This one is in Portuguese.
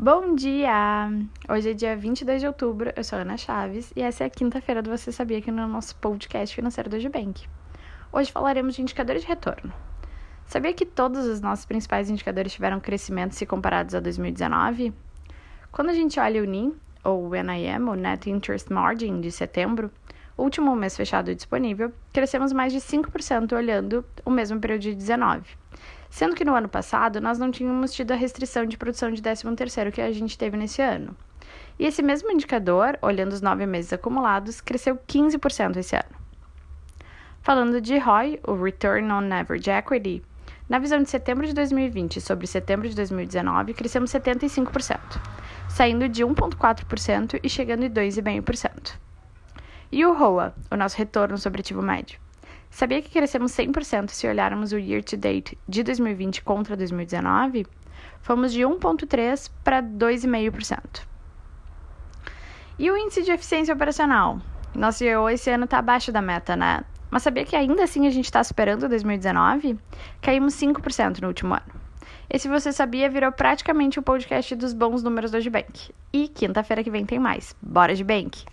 Bom dia! Hoje é dia 22 de outubro, eu sou Ana Chaves e essa é a quinta-feira do Você Sabia aqui no nosso podcast financeiro do Gibank. Hoje falaremos de indicadores de retorno. Sabia que todos os nossos principais indicadores tiveram crescimento se comparados a 2019? Quando a gente olha o NIM, ou NIM, o Net Interest Margin, de setembro, último mês fechado disponível, crescemos mais de 5% olhando o mesmo período de 19 Sendo que no ano passado nós não tínhamos tido a restrição de produção de 13º que a gente teve nesse ano. E esse mesmo indicador, olhando os nove meses acumulados, cresceu 15% esse ano. Falando de ROI, o Return on Average Equity, na visão de setembro de 2020 sobre setembro de 2019, crescemos 75%, saindo de 1,4% e chegando em 2,5%. E o ROA, o nosso retorno sobre ativo médio? Sabia que crescemos 100% se olharmos o year to date de 2020 contra 2019? Fomos de 1,3% para 2,5%. E o índice de eficiência operacional? Nosso IO esse ano está abaixo da meta, né? Mas sabia que ainda assim a gente está superando 2019? Caímos 5% no último ano. Esse Você Sabia virou praticamente o podcast dos bons números do Bank. E quinta-feira que vem tem mais. Bora de Bank!